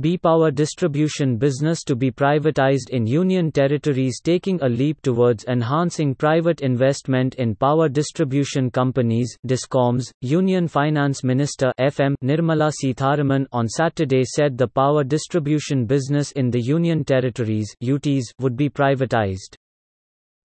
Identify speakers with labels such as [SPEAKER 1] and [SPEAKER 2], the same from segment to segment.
[SPEAKER 1] B power distribution business to be privatized in union territories taking a leap towards enhancing private investment in power distribution companies discoms union finance minister fm nirmala sitharaman on saturday said the power distribution business in the union territories UTs would be privatized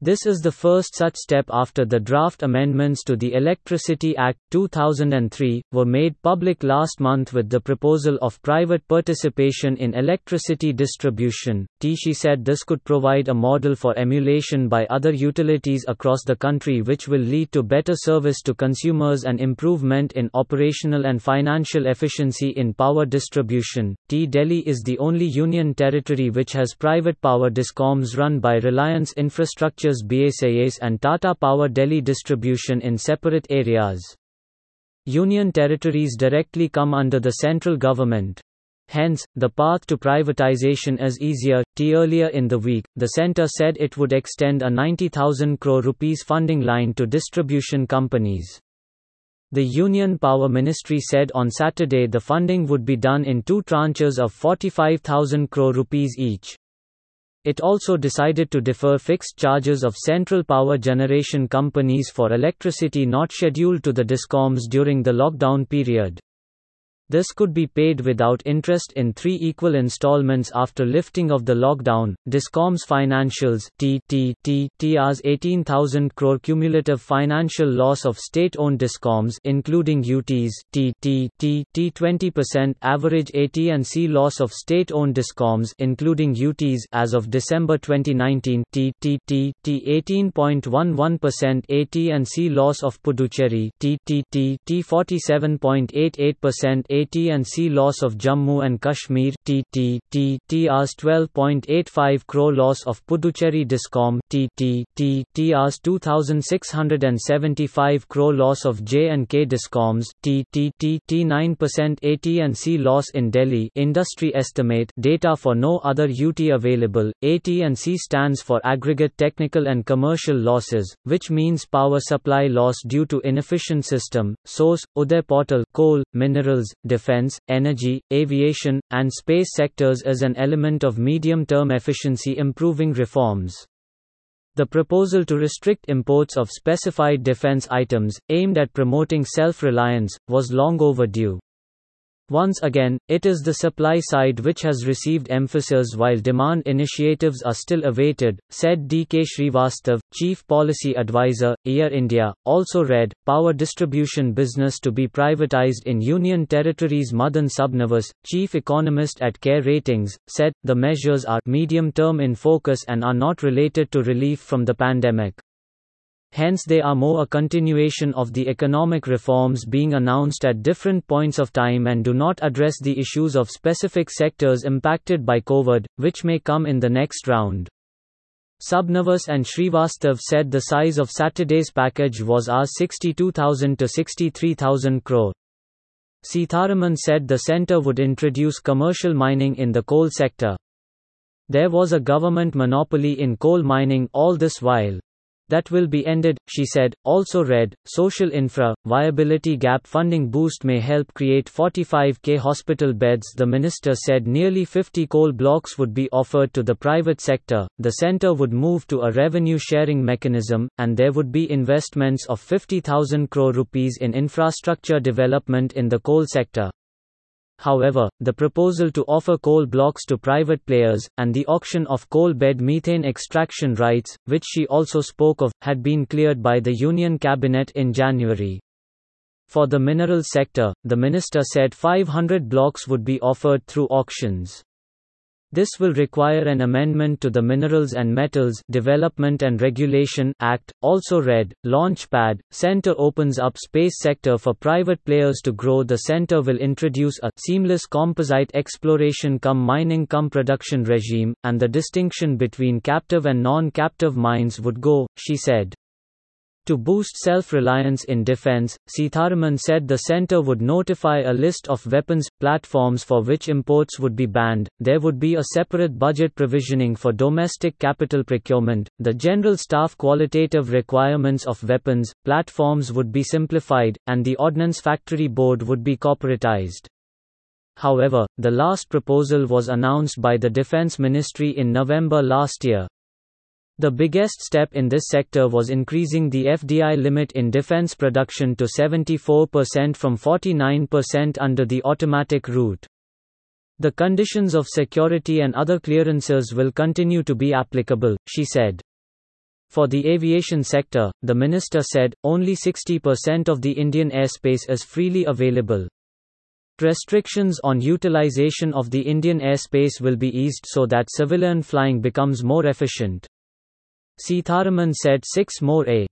[SPEAKER 1] this is the first such step after the draft amendments to the Electricity Act 2003 were made public last month with the proposal of private participation in electricity distribution. Tishi said this could provide a model for emulation by other utilities across the country which will lead to better service to consumers and improvement in operational and financial efficiency in power distribution. T Delhi is the only union territory which has private power discoms run by Reliance Infrastructure BSES and Tata Power Delhi distribution in separate areas. Union territories directly come under the central government. Hence, the path to privatization is easier. T earlier in the week, the centre said it would extend a 90,000 crore rupees funding line to distribution companies. The Union Power Ministry said on Saturday the funding would be done in two tranches of 45,000 crore rupees each. It also decided to defer fixed charges of central power generation companies for electricity not scheduled to the discoms during the lockdown period. This could be paid without interest in three equal installments after lifting of the lockdown. Discom's financials T T T TR's 18,000 crore cumulative financial loss of state-owned discoms including UTs T T T T 20% average AT&C loss of state-owned discoms including UTs as of December 2019 T T T T 18.11% AT&C loss of Puducherry T T T T 47.88% AT&C loss of Jammu and Kashmir TT TR's 12.85 crore loss of Puducherry Discom TT TR's 2675 crore loss of J&K Discoms TT 9% AT&C loss in Delhi. Industry estimate data for no other UT available. AT&C stands for aggregate technical and commercial losses which means power supply loss due to inefficient system source Uday Portal coal minerals defense, energy, aviation, and space sectors as an element of medium-term efficiency improving reforms. The proposal to restrict imports of specified defense items, aimed at promoting self-reliance, was long overdue. Once again, it is the supply side which has received emphasis while demand initiatives are still awaited, said D.K. Srivastav, Chief Policy Advisor, EY India. Also read, Power Distribution Business to be privatized in Union Territories Madan Sabnavis, Chief Economist at CARE Ratings, said, the measures are medium term in focus and are not related to relief from the pandemic. Hence they are more a continuation of the economic reforms being announced at different points of time and do not address the issues of specific sectors impacted by COVID, which may come in the next round. Sabnavis and Srivastav said the size of Saturday's package was Rs 62,000 to 63,000 crore. Sitharaman said the centre would introduce commercial mining in the coal sector. There was a government monopoly in coal mining all this while. That will be ended, she said. Also read, Social Infra, Viability Gap Funding Boost may help create 45k hospital beds. The minister said nearly 50 coal blocks would be offered to the private sector, the centre would move to a revenue sharing mechanism, and there would be investments of 50,000 crore rupees in infrastructure development in the coal sector. However, the proposal to offer coal blocks to private players, and the auction of coal bed methane extraction rights, which she also spoke of, had been cleared by the Union Cabinet in January. For the mineral sector, the minister said 500 blocks would be offered through auctions. This will require an amendment to the Minerals and Metals Development and Regulation Act, also read, Launchpad, Center opens up space sector for private players to grow The center will introduce a seamless composite exploration cum mining cum production regime, and the distinction between captive and non-captive mines would go, she said. To boost self-reliance in defense, Sitharaman said the center would notify a list of weapons platforms for which imports would be banned. There would be a separate budget provisioning for domestic capital procurement. The general staff qualitative requirements of weapons platforms would be simplified and the ordnance factory board would be corporatized. However, the last proposal was announced by the Defense Ministry in November last year. The biggest step in this sector was increasing the FDI limit in defense production to 74% from 49% under the automatic route. The conditions of security and other clearances will continue to be applicable, she said. For the aviation sector, the minister said, only 60% of the Indian airspace is freely available. Restrictions on utilization of the Indian airspace will be eased so that civilian flying becomes more efficient. Sitharaman said six more A